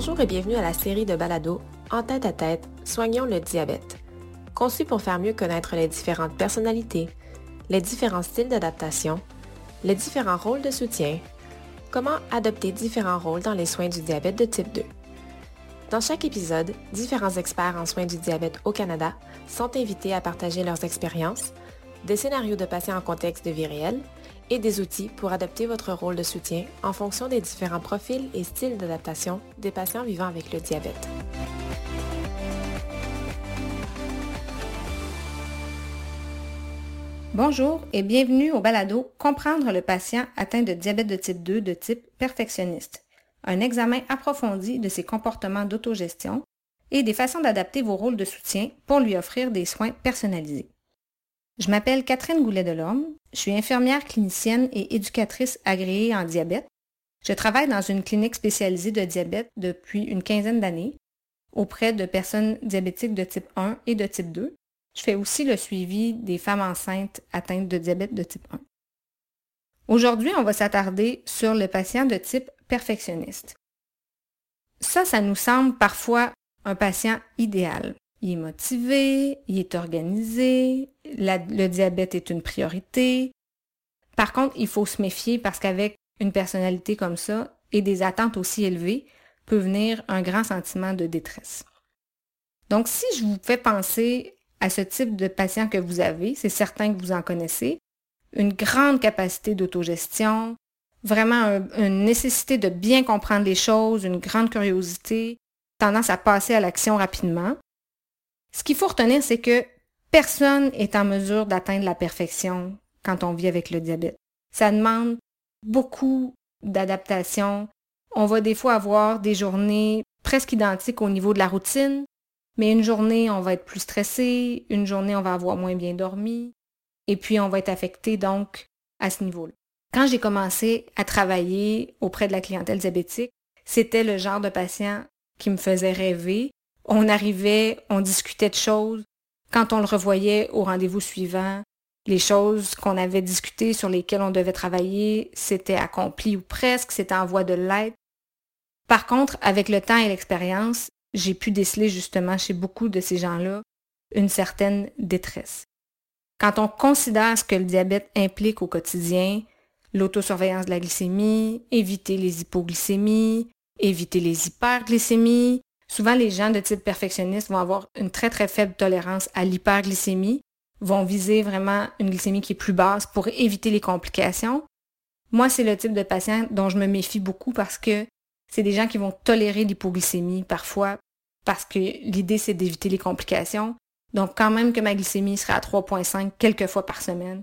Bonjour et bienvenue à la série de balados En tête à tête, soignons le diabète. Conçu pour faire mieux connaître les différentes personnalités, les différents styles d'adaptation, les différents rôles de soutien, comment adopter différents rôles dans les soins du diabète de type 2. Dans chaque épisode, différents experts en soins du diabète au Canada sont invités à partager leurs expériences, des scénarios de patients en contexte de vie réelle et des outils pour adapter votre rôle de soutien en fonction des différents profils et styles d'adaptation des patients vivant avec le diabète. Bonjour et bienvenue au balado Comprendre le patient atteint de diabète de type 2 de type perfectionniste. Un examen approfondi de ses comportements d'autogestion et des façons d'adapter vos rôles de soutien pour lui offrir des soins personnalisés. Je m'appelle Catherine Goulet-Delorme, je suis infirmière clinicienne et éducatrice agréée en diabète. Je travaille dans une clinique spécialisée de diabète depuis une quinzaine d'années auprès de personnes diabétiques de type 1 et de type 2. Je fais aussi le suivi des femmes enceintes atteintes de diabète de type 1. Aujourd'hui, on va s'attarder sur le patient de type perfectionniste. Ça, ça nous semble parfois un patient idéal. Il est motivé, il est organisé, le diabète est une priorité. Par contre, il faut se méfier parce qu'avec une personnalité comme ça et des attentes aussi élevées, peut venir un grand sentiment de détresse. Donc, si je vous fais penser à ce type de patient que vous avez, c'est certain que vous en connaissez, une grande capacité d'autogestion, vraiment une nécessité de bien comprendre les choses, une grande curiosité, tendance à passer à l'action rapidement, ce qu'il faut retenir, c'est que personne est en mesure d'atteindre la perfection quand on vit avec le diabète. Ça demande beaucoup d'adaptation. On va des fois avoir des journées presque identiques au niveau de la routine, mais une journée, on va être plus stressé, une journée, on va avoir moins bien dormi, et puis on va être affecté donc à ce niveau-là. Quand j'ai commencé à travailler auprès de la clientèle diabétique, c'était le genre de patient qui me faisait rêver on arrivait, on discutait de choses. Quand on le revoyait au rendez-vous suivant, les choses qu'on avait discutées sur lesquelles on devait travailler, c'était accompli ou presque, c'était en voie de l'être. Par contre, avec le temps et l'expérience, j'ai pu déceler justement chez beaucoup de ces gens-là une certaine détresse. Quand on considère ce que le diabète implique au quotidien, l'autosurveillance de la glycémie, éviter les hypoglycémies, éviter les hyperglycémies, Souvent, les gens de type perfectionniste vont avoir une très, très faible tolérance à l'hyperglycémie, vont viser vraiment une glycémie qui est plus basse pour éviter les complications. Moi, c'est le type de patient dont je me méfie beaucoup parce que c'est des gens qui vont tolérer l'hypoglycémie parfois parce que l'idée, c'est d'éviter les complications. Donc, quand même que ma glycémie serait à 3,5 quelques fois par semaine,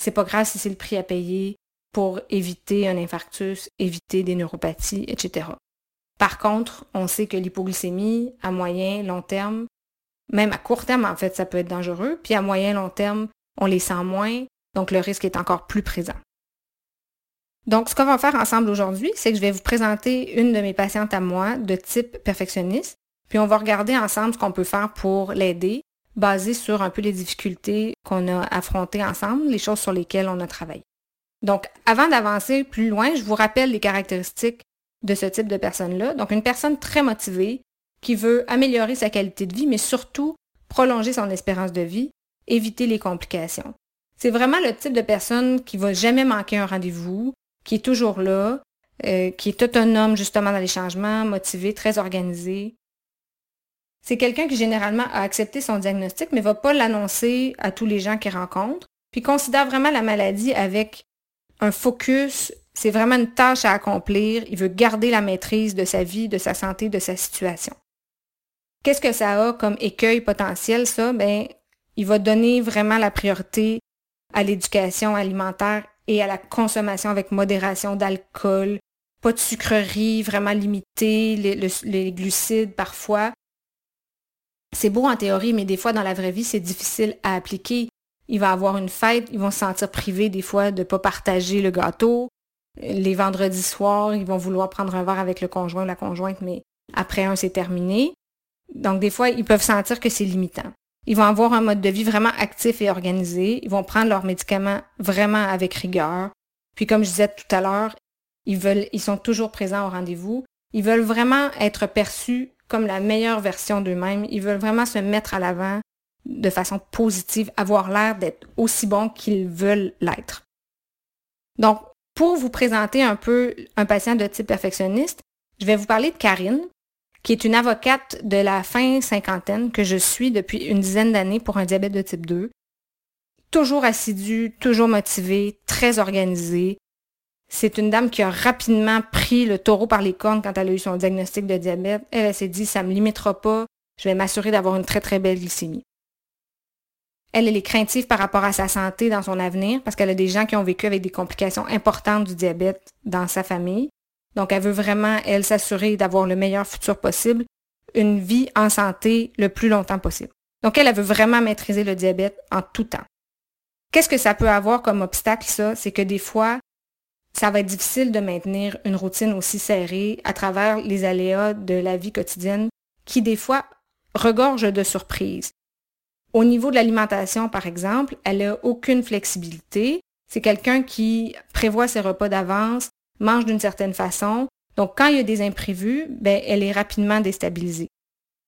c'est pas grave si c'est le prix à payer pour éviter un infarctus, éviter des neuropathies, etc. Par contre, on sait que l'hypoglycémie, à moyen, long terme, même à court terme, en fait, ça peut être dangereux, puis à moyen, long terme, on les sent moins, donc le risque est encore plus présent. Donc, ce qu'on va faire ensemble aujourd'hui, c'est que je vais vous présenter une de mes patientes à moi de type perfectionniste, puis on va regarder ensemble ce qu'on peut faire pour l'aider, basé sur un peu les difficultés qu'on a affrontées ensemble, les choses sur lesquelles on a travaillé. Donc, avant d'avancer plus loin, je vous rappelle les caractéristiques de ce type de personne-là. Donc, une personne très motivée qui veut améliorer sa qualité de vie, mais surtout prolonger son espérance de vie, éviter les complications. C'est vraiment le type de personne qui va jamais manquer un rendez-vous, qui est toujours là, euh, qui est autonome justement dans les changements, motivé, très organisé. C'est quelqu'un qui généralement a accepté son diagnostic, mais va pas l'annoncer à tous les gens qu'il rencontre, puis considère vraiment la maladie avec un focus c'est vraiment une tâche à accomplir. Il veut garder la maîtrise de sa vie, de sa santé, de sa situation. Qu'est-ce que ça a comme écueil potentiel, ça? Ben, il va donner vraiment la priorité à l'éducation alimentaire et à la consommation avec modération d'alcool, pas de sucreries, vraiment limité, les, les glucides parfois. C'est beau en théorie, mais des fois dans la vraie vie, c'est difficile à appliquer. Il va avoir une fête, ils vont se sentir privés des fois de ne pas partager le gâteau, les vendredis soirs, ils vont vouloir prendre un verre avec le conjoint ou la conjointe, mais après un, c'est terminé. Donc, des fois, ils peuvent sentir que c'est limitant. Ils vont avoir un mode de vie vraiment actif et organisé. Ils vont prendre leurs médicaments vraiment avec rigueur. Puis, comme je disais tout à l'heure, ils veulent, ils sont toujours présents au rendez-vous. Ils veulent vraiment être perçus comme la meilleure version d'eux-mêmes. Ils veulent vraiment se mettre à l'avant de façon positive, avoir l'air d'être aussi bons qu'ils veulent l'être. Donc, pour vous présenter un peu un patient de type perfectionniste, je vais vous parler de Karine, qui est une avocate de la fin cinquantaine que je suis depuis une dizaine d'années pour un diabète de type 2. Toujours assidue, toujours motivée, très organisée. C'est une dame qui a rapidement pris le taureau par les cornes quand elle a eu son diagnostic de diabète. Elle, elle s'est dit, ça ne me limitera pas, je vais m'assurer d'avoir une très très belle glycémie. Elle, elle est craintive par rapport à sa santé dans son avenir parce qu'elle a des gens qui ont vécu avec des complications importantes du diabète dans sa famille. Donc, elle veut vraiment, elle, s'assurer d'avoir le meilleur futur possible, une vie en santé le plus longtemps possible. Donc, elle, elle veut vraiment maîtriser le diabète en tout temps. Qu'est-ce que ça peut avoir comme obstacle, ça? C'est que des fois, ça va être difficile de maintenir une routine aussi serrée à travers les aléas de la vie quotidienne qui, des fois, regorgent de surprises. Au niveau de l'alimentation, par exemple, elle n'a aucune flexibilité. C'est quelqu'un qui prévoit ses repas d'avance, mange d'une certaine façon. Donc, quand il y a des imprévus, ben, elle est rapidement déstabilisée.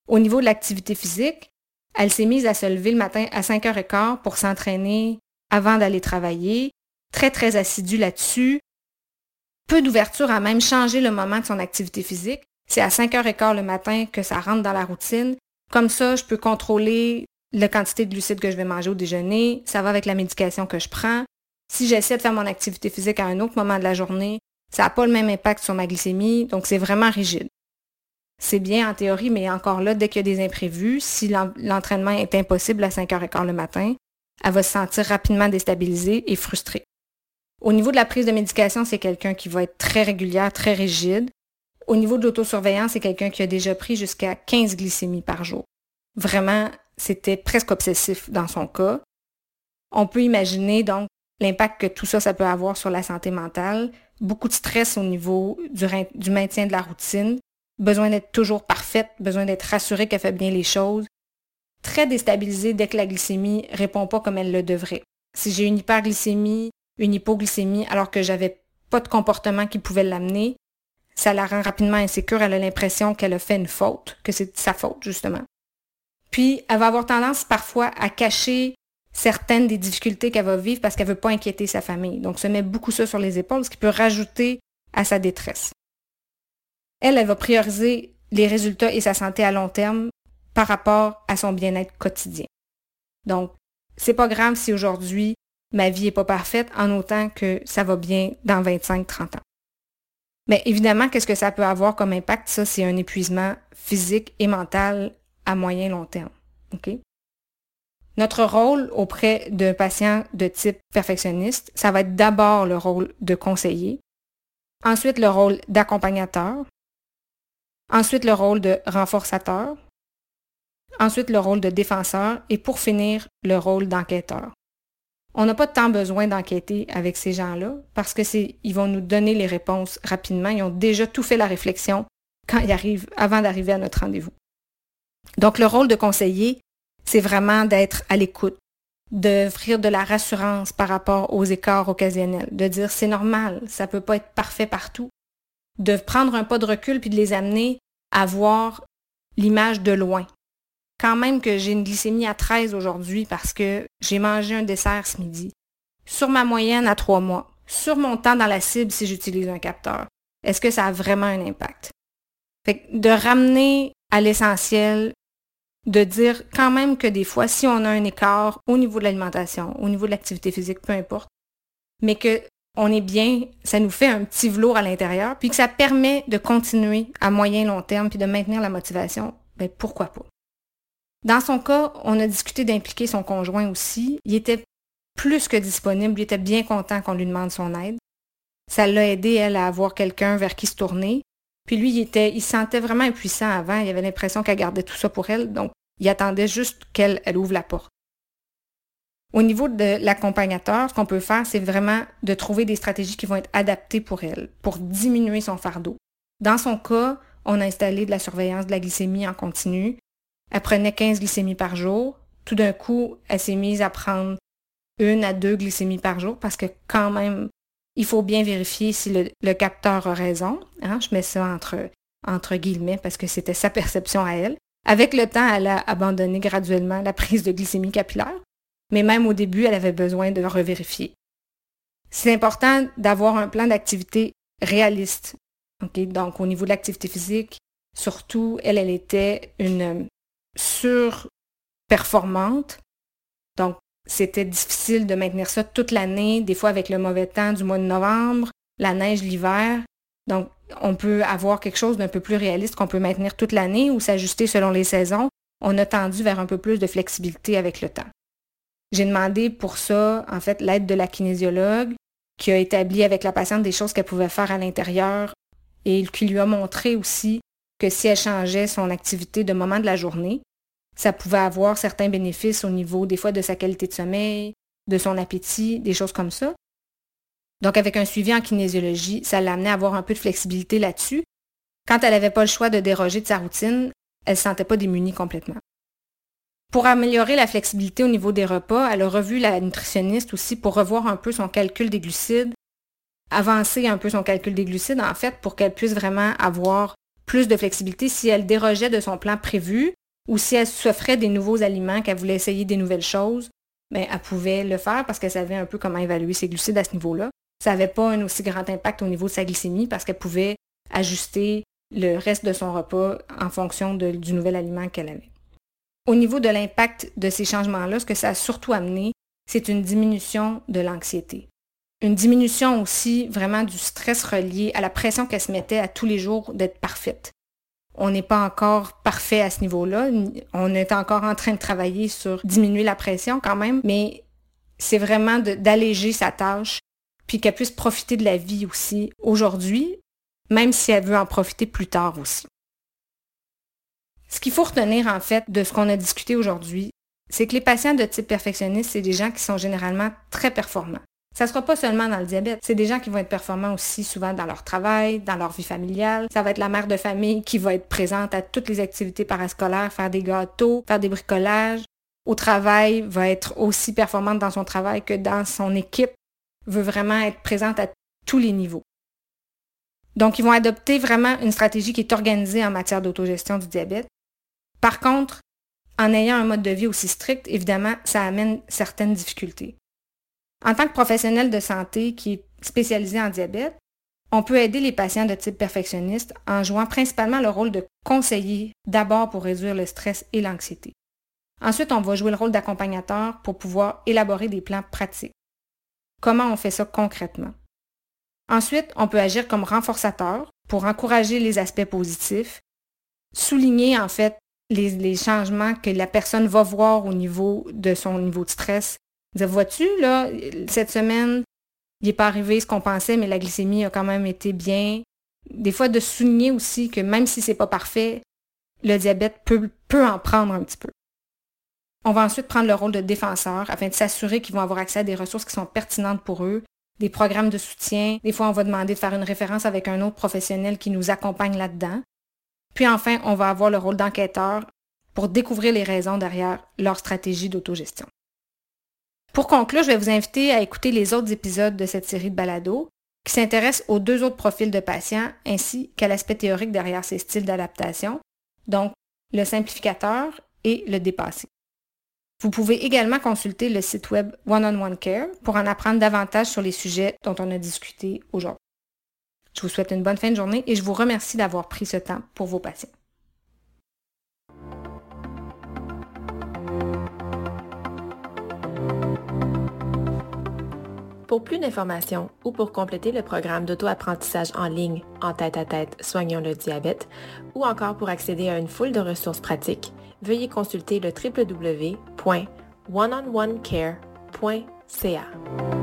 Au niveau de l'activité physique, elle s'est mise à se lever le matin à 5h15 pour s'entraîner avant d'aller travailler. Très, très assidue là-dessus. Peu d'ouverture à même changer le moment de son activité physique. C'est à 5h15 le matin que ça rentre dans la routine. Comme ça, je peux contrôler la quantité de glucides que je vais manger au déjeuner, ça va avec la médication que je prends. Si j'essaie de faire mon activité physique à un autre moment de la journée, ça n'a pas le même impact sur ma glycémie, donc c'est vraiment rigide. C'est bien en théorie, mais encore là, dès qu'il y a des imprévus, si l'entraînement est impossible à 5h15 le matin, elle va se sentir rapidement déstabilisée et frustrée. Au niveau de la prise de médication, c'est quelqu'un qui va être très régulière, très rigide. Au niveau de l'autosurveillance, c'est quelqu'un qui a déjà pris jusqu'à 15 glycémies par jour. Vraiment, c'était presque obsessif dans son cas. On peut imaginer donc l'impact que tout ça, ça peut avoir sur la santé mentale, beaucoup de stress au niveau du, maintien de la routine, besoin d'être toujours parfaite, besoin d'être rassurée qu'elle fait bien les choses, très déstabilisée dès que la glycémie répond pas comme elle le devrait. Si j'ai une hyperglycémie, une hypoglycémie, alors que j'avais pas de comportement qui pouvait l'amener, ça la rend rapidement insécure, elle a l'impression qu'elle a fait une faute, que c'est sa faute, justement. Puis, elle va avoir tendance parfois à cacher certaines des difficultés qu'elle va vivre parce qu'elle veut pas inquiéter sa famille. Donc, se met beaucoup ça sur les épaules, ce qui peut rajouter à sa détresse. Elle, elle va prioriser les résultats et sa santé à long terme par rapport à son bien-être quotidien. Donc, c'est pas grave si aujourd'hui ma vie n'est pas parfaite en autant que ça va bien dans 25-30 ans. Mais évidemment, qu'est-ce que ça peut avoir comme impact? Ça, c'est un épuisement physique et mental à moyen long terme. Notre rôle auprès d'un patient de type perfectionniste, ça va être d'abord le rôle de conseiller, ensuite le rôle d'accompagnateur, ensuite le rôle de renforçateur, ensuite le rôle de défenseur et pour finir le rôle d'enquêteur. On n'a pas tant besoin d'enquêter avec ces gens-là parce que c'est, ils vont nous donner les réponses rapidement. Ils ont déjà tout fait la réflexion quand ils arrivent, avant d'arriver à notre rendez-vous. Donc, le rôle de conseiller, c'est vraiment d'être à l'écoute, d'offrir de la rassurance par rapport aux écarts occasionnels, de dire c'est normal, ça peut pas être parfait partout, de prendre un pas de recul puis de les amener à voir l'image de loin. Quand même que j'ai une glycémie à 13 aujourd'hui parce que j'ai mangé un dessert ce midi, sur ma moyenne à trois mois, sur mon temps dans la cible si j'utilise un capteur, est-ce que ça a vraiment un impact? de ramener à l'essentiel de dire quand même que des fois, si on a un écart au niveau de l'alimentation, au niveau de l'activité physique, peu importe, mais que on est bien, ça nous fait un petit velours à l'intérieur, puis que ça permet de continuer à moyen long terme, puis de maintenir la motivation, ben pourquoi pas? Dans son cas, on a discuté d'impliquer son conjoint aussi. Il était plus que disponible, il était bien content qu'on lui demande son aide. Ça l'a aidé, elle, à avoir quelqu'un vers qui se tourner. Puis lui, il était, il se sentait vraiment impuissant avant. Il avait l'impression qu'elle gardait tout ça pour elle. Donc, il attendait juste qu'elle elle ouvre la porte. Au niveau de l'accompagnateur, ce qu'on peut faire, c'est vraiment de trouver des stratégies qui vont être adaptées pour elle, pour diminuer son fardeau. Dans son cas, on a installé de la surveillance de la glycémie en continu. Elle prenait 15 glycémies par jour. Tout d'un coup, elle s'est mise à prendre une à deux glycémies par jour parce que quand même, il faut bien vérifier si le, capteur a raison. Hein. Je mets ça entre entre guillemets, parce que c'était sa perception à elle. Avec le temps, elle a abandonné graduellement la prise de glycémie capillaire, mais même au début, elle avait besoin de revérifier. C'est important d'avoir un plan d'activité réaliste. Donc, au niveau de l'activité physique, surtout, elle, elle était une surperformante. C'était difficile de maintenir ça toute l'année, des fois avec le mauvais temps du mois de novembre, la neige l'hiver. Donc, on peut avoir quelque chose d'un peu plus réaliste qu'on peut maintenir toute l'année ou s'ajuster selon les saisons. On a tendu vers un peu plus de flexibilité avec le temps. J'ai demandé pour ça, en fait, l'aide de la kinésiologue qui a établi avec la patiente des choses qu'elle pouvait faire à l'intérieur et qui lui a montré aussi que si elle changeait son activité de moment de la journée, ça pouvait avoir certains bénéfices au niveau des fois de sa qualité de sommeil, de son appétit, des choses comme ça. Donc avec un suivi en kinésiologie, ça l'amenait à avoir un peu de flexibilité là-dessus. Quand elle n'avait pas le choix de déroger de sa routine, elle ne se sentait pas démunie complètement. Pour améliorer la flexibilité au niveau des repas, elle a revu la nutritionniste aussi pour revoir un peu son calcul des glucides, avancer un peu son calcul des glucides en fait pour qu'elle puisse vraiment avoir plus de flexibilité si elle dérogeait de son plan prévu ou si elle s'offrait des nouveaux aliments, qu'elle voulait essayer des nouvelles choses, ben, elle pouvait le faire parce qu'elle savait un peu comment évaluer ses glucides à ce niveau-là. Ça n'avait pas un aussi grand impact au niveau de sa glycémie parce qu'elle pouvait ajuster le reste de son repas en fonction du nouvel aliment qu'elle avait. Au niveau de l'impact de ces changements-là, ce que ça a surtout amené, c'est une diminution de l'anxiété. Une diminution aussi vraiment du stress relié à la pression qu'elle se mettait à tous les jours d'être parfaite. On n'est pas encore parfait à ce niveau-là. On est encore en train de travailler sur diminuer la pression quand même, mais c'est vraiment d'alléger sa tâche, puis qu'elle puisse profiter de la vie aussi aujourd'hui, même si elle veut en profiter plus tard aussi. Ce qu'il faut retenir en fait de ce qu'on a discuté aujourd'hui, c'est que les patients de type perfectionniste, c'est des gens qui sont généralement très performants. Ça ne sera pas seulement dans le diabète, c'est des gens qui vont être performants aussi souvent dans leur travail, dans leur vie familiale. Ça va être la mère de famille qui va être présente à toutes les activités parascolaires, faire des gâteaux, faire des bricolages. Au travail, va être aussi performante dans son travail que dans son équipe, veut vraiment être présente à tous les niveaux. Donc, ils vont adopter vraiment une stratégie qui est organisée en matière d'autogestion du diabète. Par contre, en ayant un mode de vie aussi strict, évidemment, ça amène certaines difficultés. En tant que professionnel de santé qui est spécialisé en diabète, on peut aider les patients de type perfectionniste en jouant principalement le rôle de conseiller d'abord pour réduire le stress et l'anxiété. Ensuite, on va jouer le rôle d'accompagnateur pour pouvoir élaborer des plans pratiques. Comment on fait ça concrètement? Ensuite, on peut agir comme renforçateur pour encourager les aspects positifs, souligner en fait les, changements que la personne va voir au niveau de son niveau de stress. Dire, vois-tu, là, cette semaine, il n'est pas arrivé ce qu'on pensait, mais la glycémie a quand même été bien. Des fois, de souligner aussi que même si c'est pas parfait, le diabète peut, peut en prendre un petit peu. On va ensuite prendre le rôle de défenseur afin de s'assurer qu'ils vont avoir accès à des ressources qui sont pertinentes pour eux, des programmes de soutien. Des fois, on va demander de faire une référence avec un autre professionnel qui nous accompagne là-dedans. Puis enfin, on va avoir le rôle d'enquêteur pour découvrir les raisons derrière leur stratégie d'autogestion. Pour conclure, je vais vous inviter à écouter les autres épisodes de cette série de balados qui s'intéressent aux deux autres profils de patients ainsi qu'à l'aspect théorique derrière ces styles d'adaptation, donc le simplificateur et le dépassé. Vous pouvez également consulter le site web One on One Care pour en apprendre davantage sur les sujets dont on a discuté aujourd'hui. Je vous souhaite une bonne fin de journée et je vous remercie d'avoir pris ce temps pour vos patients. Pour plus d'informations ou pour compléter le programme d'auto-apprentissage en ligne en tête à tête Soignons le diabète ou encore pour accéder à une foule de ressources pratiques, veuillez consulter le www.oneononecare.ca.